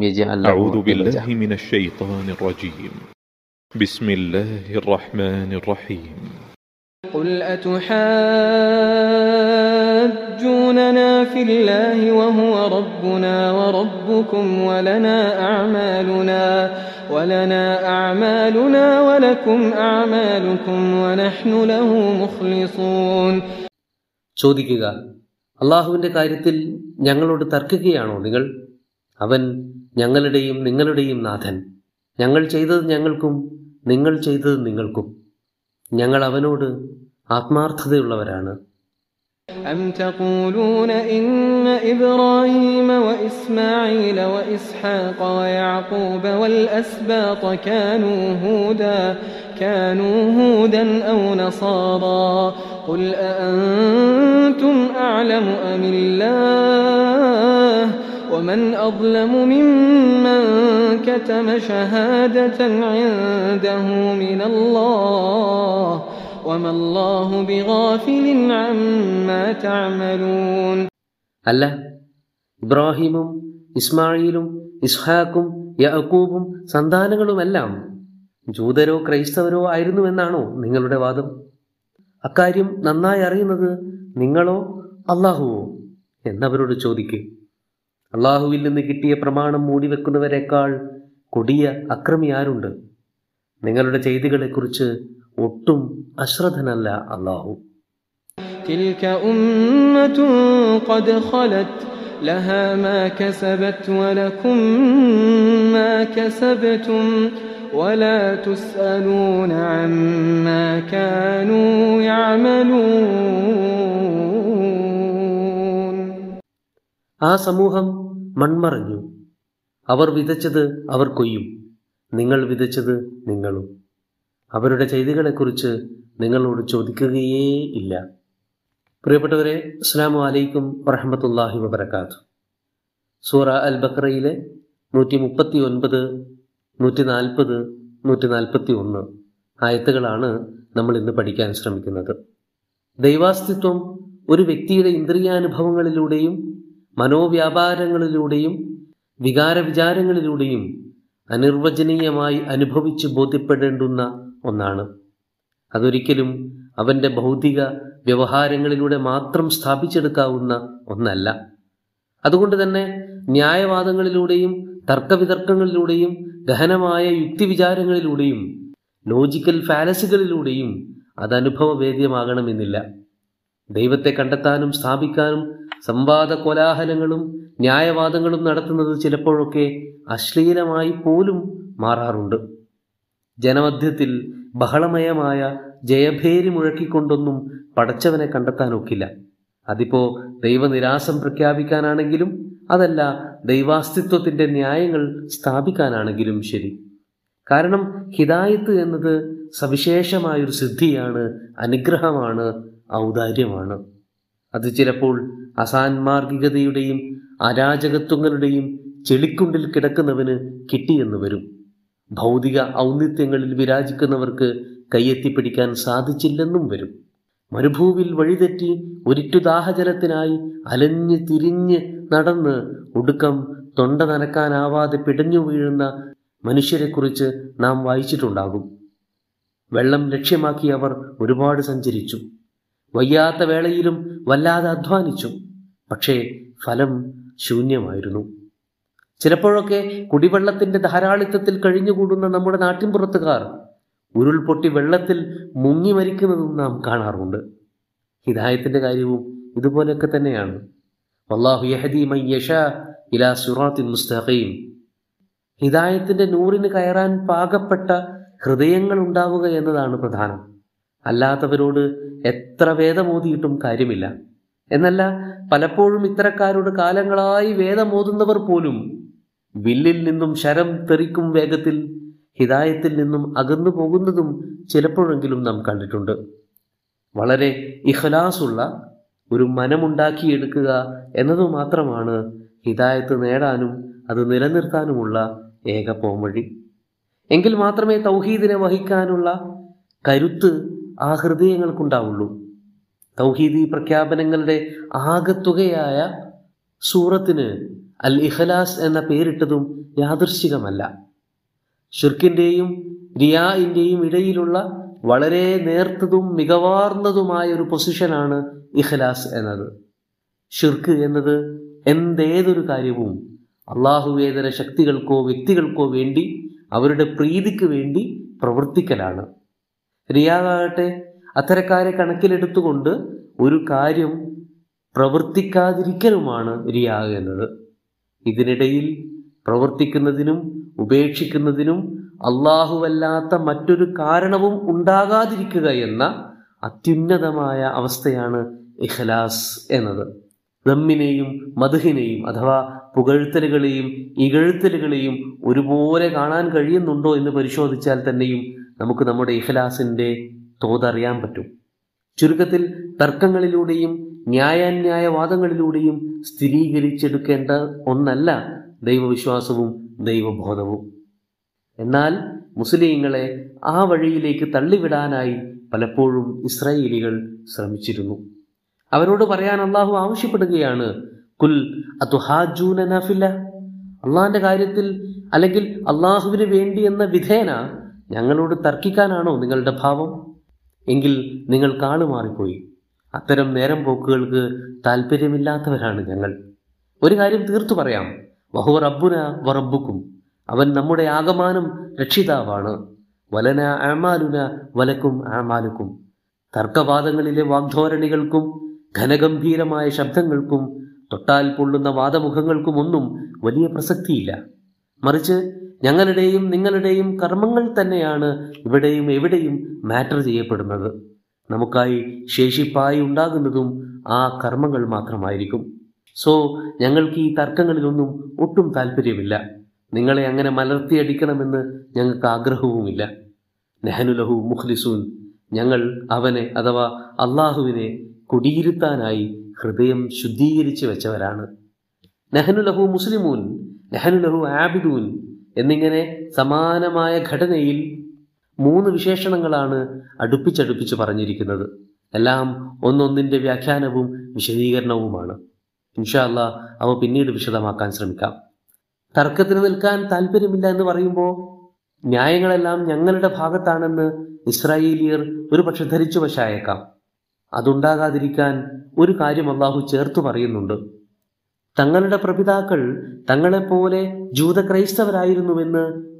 يجعل له أعوذ عوجا. بالله من الشيطان الرجيم بسم الله الرحمن الرحيم قل أتحاجوننا في الله وهو ربنا وربكم ولنا أعمالنا ولنا أعمالنا ولكم أعمالكم ونحن له مخلصون ചോദിക്കുക അള്ളാഹുവിൻ്റെ കാര്യത്തിൽ ഞങ്ങളോട് തർക്കുകയാണോ നിങ്ങൾ അവൻ ഞങ്ങളുടെയും നിങ്ങളുടെയും നാഥൻ ഞങ്ങൾ ചെയ്തത് ഞങ്ങൾക്കും നിങ്ങൾ ചെയ്തത് നിങ്ങൾക്കും ഞങ്ങൾ അവനോട് ആത്മാർത്ഥതയുള്ളവരാണ് أم تقولون إن إبراهيم وإسماعيل وإسحاق ويعقوب والأسباط كانوا هودا كانوا هودا أو نصارى قل أأنتم أعلم أم الله ومن أظلم ممن كتم شهادة عنده من الله وما الله بغافل عما تعملون അല്ല ഇബ്രാഹിമും ഇസ്മായിലും ഇസ്ഹാക്കും യഅക്കൂബും സന്താനങ്ങളുമെല്ലാം ജൂതരോ ക്രൈസ്തവരോ ആയിരുന്നുവെന്നാണോ നിങ്ങളുടെ വാദം അക്കാര്യം നന്നായി അറിയുന്നത് നിങ്ങളോ അള്ളാഹുവോ എന്നവരോട് ചോദിക്കുക അള്ളാഹുവിൽ നിന്ന് കിട്ടിയ പ്രമാണം മൂടിവെക്കുന്നവരെക്കാൾ കൊടിയ അക്രമി ആരുണ്ട് നിങ്ങളുടെ ചെയ്തികളെക്കുറിച്ച് ഒട്ടും അശ്രദ്ധനല്ല അള്ളാഹു تلك أمة قد خلت لها ما كسبت ولكم ما كسبتم ولا تسألون عما كانوا يعملون ആ സമൂഹം മൺമറഞ്ഞു. അവർ വിതച്ചത് അവർ കൊയ്യും. നിങ്ങൾ വിതച്ചത് നിങ്ങളും. അവരുടെ ചെയ്തികളെക്കുറിച്ച് നിങ്ങളോട് ചോദിക്കുകയേ ഇല്ല. പ്രിയപ്പെട്ടവരെ അസ്സാമു അലൈക്കും വറഹമത്തല്ലാഹി വബർക്കാത്തു സൂറ അൽ ബക്രയിലെ നൂറ്റി മുപ്പത്തി ഒൻപത് നൂറ്റി നാൽപ്പത് നൂറ്റി നാൽപ്പത്തി ഒന്ന് ആയത്തുകളാണ് നമ്മൾ ഇന്ന് പഠിക്കാൻ ശ്രമിക്കുന്നത്. ദൈവാസ്തിത്വം ഒരു വ്യക്തിയുടെ ഇന്ദ്രിയാനുഭവങ്ങളിലൂടെയും മനോവ്യാപാരങ്ങളിലൂടെയും വികാര വിചാരങ്ങളിലൂടെയും അനിർവചനീയമായി അനുഭവിച്ച് ബോധ്യപ്പെടേണ്ടുന്ന ഒന്നാണ്. അതൊരിക്കലും അവന്റെ ഭൗതിക വ്യവഹാരങ്ങളിലൂടെ മാത്രം സ്ഥാപിച്ചെടുക്കാവുന്ന ഒന്നല്ല. അതുകൊണ്ട് തന്നെ ന്യായവാദങ്ങളിലൂടെയും തർക്കവിതർക്കങ്ങളിലൂടെയും ഗഹനമായ യുക്തിവിചാരങ്ങളിലൂടെയും ലോജിക്കൽ ഫാലസികളിലൂടെയും അത് അനുഭവവേദ്യമാകണമെന്നില്ല. ദൈവത്തെ കണ്ടെത്താനും സ്ഥാപിക്കാനും സംവാദ കോലാഹലങ്ങളും ന്യായവാദങ്ങളും നടത്തുന്നത് ചിലപ്പോഴൊക്കെ അശ്ലീലമായി പോലും മാറാറുണ്ട്. ജനമധ്യത്തിൽ ബഹളമയമായ ജയഭേരി മുഴക്കിക്കൊണ്ടൊന്നും പടച്ചവനെ കണ്ടെത്താനൊക്കില്ല. അതിപ്പോ ദൈവനിരാസം പ്രഖ്യാപിക്കാനാണെങ്കിലും അതല്ല ദൈവാസ്തിത്വത്തിന്റെ ന്യായങ്ങൾ സ്ഥാപിക്കാനാണെങ്കിലും ശരി. കാരണം ഹിദായത്ത് എന്നത് സവിശേഷമായൊരു സിദ്ധിയാണ് അനുഗ്രഹമാണ് ഔദാര്യമാണ്. അത് ചിലപ്പോൾ അസാൻമാർഗികതയുടെയും അരാജകത്വങ്ങളുടെയും ചെളിക്കുണ്ടിൽ കിടക്കുന്നവന് കിട്ടിയെന്ന് വരും. ഭൗതിക ഔന്നിത്യങ്ങളിൽ വിരാജിക്കുന്നവർക്ക് കയ്യെത്തിപ്പിടിക്കാൻ സാധിച്ചില്ലെന്നും വരും. മരുഭൂവിൽ വഴിതെറ്റി ഒരിറ്റുദാഹജലത്തിനായി അലഞ്ഞ് തിരിഞ്ഞ് നടന്ന് ഒടുക്കം തൊണ്ട നനക്കാനാവാതെ പിടഞ്ഞു വീഴുന്ന മനുഷ്യരെക്കുറിച്ച് നാം വായിച്ചിട്ടുണ്ടാകും. വെള്ളം ലക്ഷ്യമാക്കി അവർ ഒരുപാട് സഞ്ചരിച്ചു. വയ്യാത്ത വേളയിലും വല്ലാതെ അധ്വാനിച്ചു. പക്ഷേ ഫലം ശൂന്യമായിരുന്നു. ചിലപ്പോഴൊക്കെ കുടിവെള്ളത്തിന്റെ ധാരാളിത്തത്തിൽ കഴിഞ്ഞുകൂടുന്ന നമ്മുടെ നാട്ടിൻപുറത്തുകാർ ഉരുൾപൊട്ടി വെള്ളത്തിൽ മുങ്ങി മരിക്കുന്നതും നാം കാണാറുണ്ട്. ഹിദായത്തിന്റെ കാര്യവും ഇതുപോലെയൊക്കെ തന്നെയാണ്. വല്ലാഹു യഹദി മൈ യഷ ഇലാ സുറാത്തിൻ മുസ്തഖീം. ഹിദായത്തിന്റെ നൂറിന് കയറാൻ പാകപ്പെട്ട ഹൃദയങ്ങൾ ഉണ്ടാവുക എന്നതാണ് പ്രധാനം. അല്ലാത്തവരോട് എത്ര വേദമോതിയിട്ടും കാര്യമില്ല. എന്നല്ല പലപ്പോഴും ഇത്തരക്കാരോട് കാലങ്ങളായി വേദമോതുന്നവർ പോലും വില്ലിൽ നിന്നും ശരം തെറിക്കും വേഗത്തിൽ ഹിതായത്തിൽ നിന്നും അകന്നു പോകുന്നതും ചിലപ്പോഴെങ്കിലും നാം കണ്ടിട്ടുണ്ട്. വളരെ ഇഖലാസുള്ള ഒരു മനമുണ്ടാക്കിയെടുക്കുക എന്നതു മാത്രമാണ് ഹിതായത്ത് നേടാനും അത് നിലനിർത്താനുമുള്ള ഏക പോംവഴി. എങ്കിൽ മാത്രമേ തൗഹീദിനെ വഹിക്കാനുള്ള കരുത്ത് ആ ഹൃദയങ്ങൾക്കുണ്ടാവുള്ളൂ. തൗഹീദി പ്രഖ്യാപനങ്ങളുടെ ആകത്തുകയായ സൂറത്തിന് അൽ ഇഖലാസ് എന്ന പേരിട്ടതും യാദൃശികമല്ല ഷിർക്കിന്റെയും റിയായിന്റെയും ഇടയിലുള്ള വളരെ നേർത്തതും മികവാർന്നതുമായ ഒരു പൊസിഷനാണ് ഇഖലാസ് എന്നത്. ഷിർക്ക് എന്നത് എന്തേതൊരു കാര്യവും അള്ളാഹുവേതര ശക്തികൾക്കോ വ്യക്തികൾക്കോ വേണ്ടി അവരുടെ പ്രീതിക്ക് വേണ്ടി പ്രവർത്തിക്കലാണ്. റിയാദാകട്ടെ അത്തരക്കാരെ കണക്കിലെടുത്തുകൊണ്ട് ഒരു കാര്യം പ്രവർത്തിക്കാതിരിക്കലുമാണ് എന്നത്. ഇതിനിടയിൽ പ്രവർത്തിക്കുന്നതിനും ഉപേക്ഷിക്കുന്നതിനും അള്ളാഹുവല്ലാത്ത മറ്റൊരു കാരണവും ഉണ്ടാകാതിരിക്കുക എന്ന അത്യുന്നതമായ അവസ്ഥയാണ് ഇഖ്ലാസ് എന്നത്. ദമ്മിനെയും മധുഹിനെയും അഥവാ പുകഴ്ത്തലുകളെയും ഇകഴ്ത്തലുകളെയും ഒരുപോലെ കാണാൻ കഴിയുന്നുണ്ടോ എന്ന് പരിശോധിച്ചാൽ തന്നെയും നമുക്ക് നമ്മുടെ ഇഖ്ലാസിന്റെ തോതറിയാൻ പറ്റും. ചുരുക്കത്തിൽ തർക്കങ്ങളിലൂടെയും ന്യായാന്യായവാദങ്ങളിലൂടെയും സ്ഥിരീകരിച്ചെടുക്കേണ്ട ഒന്നല്ല ദൈവവിശ്വാസവും ദൈവബോധവും. എന്നാൽ മുസ്ലിങ്ങളെ ആ വഴിയിലേക്ക് തള്ളിവിടാനായി പലപ്പോഴും ഇസ്രായേലികൾ ശ്രമിച്ചിരുന്നു. അവരോട് പറയാൻ അള്ളാഹു ആവശ്യപ്പെടുകയാണ് കുൽ അതുഹാജൂനഫില്ല അള്ളാഹിന്റെ കാര്യത്തിൽ അല്ലെങ്കിൽ അള്ളാഹുവിന് വേണ്ടി എന്ന വിധേന ഞങ്ങളോട് തർക്കിക്കാനാണോ നിങ്ങളുടെ ഭാവം? എങ്കിൽ നിങ്ങൾ കാണുമാറിപ്പോയി അത്തരം നേരം പോക്കുകൾക്ക് താല്പര്യമില്ലാത്തവരാണ് ഞങ്ങൾ. ഒരു കാര്യം തീർത്തു പറയാം. വഹു റബ്ബുന വറബ്ബുക്കും അവൻ നമ്മുടെ ആകമാനം രക്ഷിതാവാണ്. വലന ആമാലുന വലക്കും ആമാലുക്കും തർക്കവാദങ്ങളിലെ വാഗ്ധോരണികൾക്കും ഘനഗംഭീരമായ ശബ്ദങ്ങൾക്കും തൊട്ടാൽ പൊള്ളുന്ന വാദമുഖങ്ങൾക്കും ഒന്നും വലിയ പ്രസക്തിയില്ല. മറിച്ച് ഞങ്ങളുടെയും നിങ്ങളുടെയും കർമ്മങ്ങൾ തന്നെയാണ് ഇവിടെയും എവിടെയും മാറ്റർ ചെയ്യപ്പെടുന്നത്. നമുക്കായി ശേഷിപ്പായി ഉണ്ടാകുന്നതും ആ കർമ്മങ്ങൾ മാത്രമായിരിക്കും. സോ ഞങ്ങൾക്ക് ഈ തർക്കങ്ങളിലൊന്നും ഒട്ടും താല്പര്യമില്ല നിങ്ങളെ അങ്ങനെ മലർത്തിയടിക്കണമെന്ന് ഞങ്ങൾക്ക് ആഗ്രഹവുമില്ല. നെഹനുലഹു മുഖ്ലിസൂൻ ഞങ്ങൾ അവനെ അഥവാ അള്ളാഹുവിനെ കുടിയിരുത്താനായി ഹൃദയം ശുദ്ധീകരിച്ച് വെച്ചവരാണ്. നെഹനുലഹു മുസ്ലിമൂൻ നെഹനുലഹു ആബിദൂൻ എന്നിങ്ങനെ സമാനമായ ഘടനയിൽ മൂന്ന് വിശേഷണങ്ങളാണ് അടുപ്പിച്ചടുപ്പിച്ച് പറഞ്ഞിരിക്കുന്നത്. എല്ലാം ഒന്നൊന്നിന്റെ വ്യാഖ്യാനവും വിശദീകരണവുമാണ്. ഇൻഷാല്ല അവ പിന്നീട് വിശദമാക്കാൻ ശ്രമിക്കാം. തർക്കത്തിന് നിൽക്കാൻ താല്പര്യമില്ല എന്ന് പറയുമ്പോൾ ന്യായങ്ങളെല്ലാം ഞങ്ങളുടെ ഭാഗത്താണെന്ന് ഇസ്രായേലിയർ ഒരു പക്ഷെ ധരിച്ചു വശായേക്കാം. അതുണ്ടാകാതിരിക്കാൻ ഒരു കാര്യം അള്ളാഹു ചേർത്ത് പറയുന്നുണ്ട്. തങ്ങളുടെ പ്രപിതാക്കൾ തങ്ങളെപ്പോലെ ജൂത ക്രൈസ്തവരായിരുന്നുവെന്ന്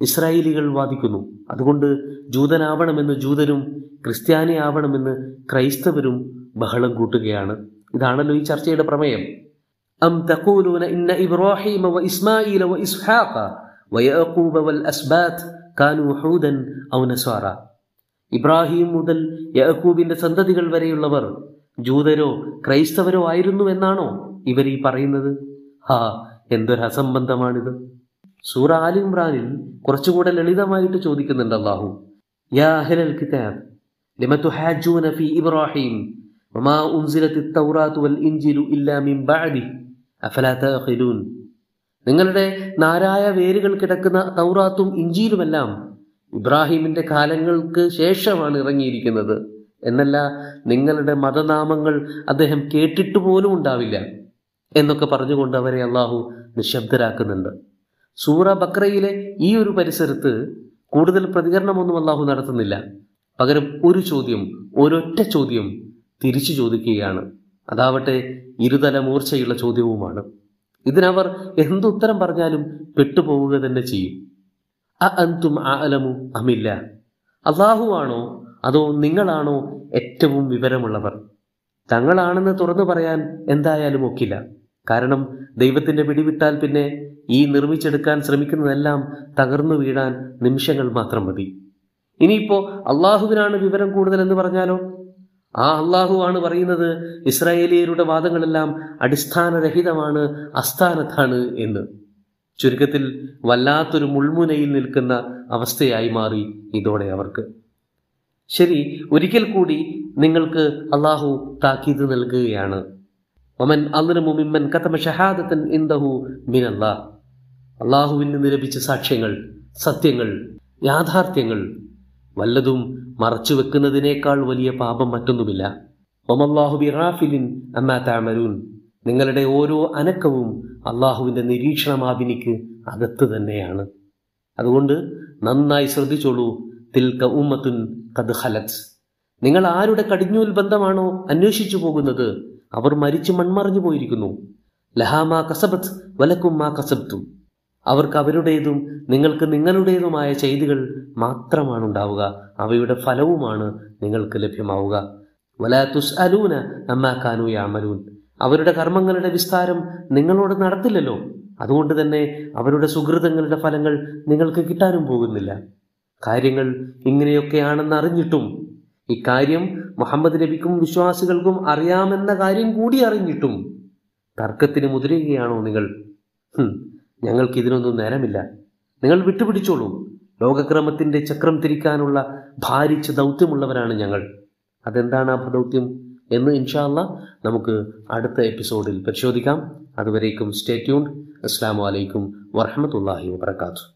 ഇസ്രായേലികൾ വാദിക്കുന്നു. അതുകൊണ്ട് ജൂതനാവണമെന്ന് ജൂതരും ക്രിസ്ത്യാനി ആവണമെന്ന് ക്രൈസ്തവരും ബഹളം കൂട്ടുകയാണ്. ഇതാണല്ലോ ഈ ചർച്ചയുടെ പ്രമേയം. ഹൂദൻ ഔ നസ്വാറ. ഇബ്രാഹിം മുതൽ യഅക്കൂബിന്റെ സന്തതികൾ വരെയുള്ളവർ ജൂതരോ ക്രൈസ്തവരോ ആയിരുന്നു എന്നാണോ ഇവർ ഈ പറയുന്നത്? ഹാ എന്തൊരു അസംബന്ധമാണിത്. സൂറ ആലിംറാനിൽ കുറച്ചുകൂടെ ലളിതമായിട്ട് ചോദിക്കുന്നുണ്ട് അള്ളാഹു യാ അഹ്ലൽ കിതാബ് നിങ്ങളുടെ നാരായ വേരുകൾ കിടക്കുന്ന തൗറാത്തും ഇഞ്ചിയിലുമെല്ലാം ഇബ്രാഹിമിന്റെ കാലങ്ങൾക്ക് ശേഷമാണ് ഇറങ്ങിയിരിക്കുന്നത്. എന്നല്ല നിങ്ങളുടെ മതനാമങ്ങൾ അദ്ദേഹം കേട്ടിട്ട് പോലും ഉണ്ടാവില്ല. എന്നൊക്കെ പറഞ്ഞുകൊണ്ട് അവരെ അള്ളാഹു നിശബ്ദരാക്കുന്നുണ്ട്. സൂറ ബക്രയിലെ ഈ ഒരു പരിസരത്ത് കൂടുതൽ പ്രതികരണമൊന്നും അള്ളാഹു നടത്തുന്നില്ല. പകരം ഒരു ചോദ്യം ഒരൊറ്റ ചോദ്യം തിരിച്ചു ചോദിക്കുകയാണ്. അതാവട്ടെ ഇരുതല മൂർച്ചയുള്ള ചോദ്യവുമാണ്. ഇതിനവർ എന്തുത്തരം പറഞ്ഞാലും പെട്ടുപോവുക തന്നെ ചെയ്യും. അ അന്തും ആലമു അമില്ല. അള്ളാഹു ആണോ അതോ നിങ്ങളാണോ ഏറ്റവും വിവരമുള്ളവർ? തങ്ങളാണെന്ന് തുറന്നു പറയാൻ എന്തായാലും ഒക്കില്ല. കാരണം ദൈവത്തിന്റെ പിടിവിട്ടാൽ പിന്നെ ഈ നിർമ്മിച്ചെടുക്കാൻ ശ്രമിക്കുന്നതെല്ലാം തകർന്നു വീഴാൻ നിമിഷങ്ങൾ മാത്രം മതി. ഇനിയിപ്പോ അള്ളാഹുവിനാണ് വിവരം കൂടുതൽ എന്ന് പറഞ്ഞാലോ? ആ അള്ളാഹു ആണ് പറയുന്നത് ഇസ്രായേലിയരുടെ വാദങ്ങളെല്ലാം അടിസ്ഥാനരഹിതമാണ് അസ്ഥാനത്താണ് എന്ന്. ചുരുക്കത്തിൽ വല്ലാത്തൊരു മുൾമുനയിൽ നിൽക്കുന്ന അവസ്ഥയായി മാറി ഇതോടെ അവർക്ക്. ശരി ഒരിക്കൽ കൂടി നിങ്ങൾക്ക് അള്ളാഹു താക്കീത് നൽകുകയാണ്. ഒമൻ അന്നിനു മിമ്മൻ കഥമ ഷഹാദത്തൻ ഇന്ദഹു മിനല്ല. അള്ളാഹുവിൽ നിന്ന് ലഭിച്ച സാക്ഷ്യങ്ങൾ സത്യങ്ങൾ യാഥാർത്ഥ്യങ്ങൾ വല്ലതും മറച്ചു വെക്കുന്നതിനേക്കാൾ വലിയ പാപം മറ്റൊന്നുമില്ല. ഒമല്ലാഹു ബിറാഫിലിൻ അമ്മാ താമരൂൻ നിങ്ങളുടെ ഓരോ അനക്കവും അള്ളാഹുവിന്റെ നിരീക്ഷണമാവിനിക്ക് അകത്ത് തന്നെയാണ്. അതുകൊണ്ട് നന്നായി ശ്രദ്ധിച്ചോളൂ. തിൽക്ക ഉമ്മത്തുൻ കത് ഹലത്ത് നിങ്ങൾ ആരുടെ കടിഞ്ഞൂൽ ബന്ധമാണോ അന്വേഷിച്ചു പോകുന്നത്? അവർ മരിച്ചു മൺമറഞ്ഞു പോയിരിക്കുന്നു. ലഹാമാ കസബത്ത് വലക്കുമ്മാ കസബ്തും. അവർക്ക് അവരുടേതും നിങ്ങൾക്ക് നിങ്ങളുടേതുമായ ചെയ്തികൾ മാത്രമാണ് ഉണ്ടാവുക അവയുടെ ഫലവുമാണ് നിങ്ങൾക്ക് ലഭ്യമാവുക. വലാ തുസ് അലൂന അമ്മാ കാനു യാമലൂൻ. അവരുടെ കർമ്മങ്ങളുടെ വിസ്താരം നിങ്ങളോട് നടത്തില്ലല്ലോ. അതുകൊണ്ട് തന്നെ അവരുടെ സുഹൃതങ്ങളുടെ ഫലങ്ങൾ നിങ്ങൾക്ക് കിട്ടാനും പോകുന്നില്ല. കാര്യങ്ങൾ ഇങ്ങനെയൊക്കെയാണെന്ന് അറിഞ്ഞിട്ടും ഇക്കാര്യം മുഹമ്മദ് നബിക്കും വിശ്വാസികൾക്കും അറിയാമെന്ന കാര്യം കൂടി അറിഞ്ഞിട്ടും തർക്കത്തിന് മുതിരുകയാണോ നിങ്ങൾ? ഞങ്ങൾക്ക് ഇതിനൊന്നും നേരമില്ല. നിങ്ങൾ വിട്ടുപിടിച്ചോളൂ. ലോകക്രമത്തിന്റെ ചക്രം തിരിക്കാനുള്ള ഭാരിച്ച ദൗത്യമുള്ളവരാണ് ഞങ്ങൾ. അതെന്താണ് ആ ദൗത്യം എന്ന് ഇൻഷാല്ല നമുക്ക് അടുത്ത എപ്പിസോഡിൽ പരിശോധിക്കാം. അതുവരേക്കും സ്റ്റേ ട്യൂൺ അസ്സാം വലൈക്കും വറഹമത്തല്ലാഹി വാത്തു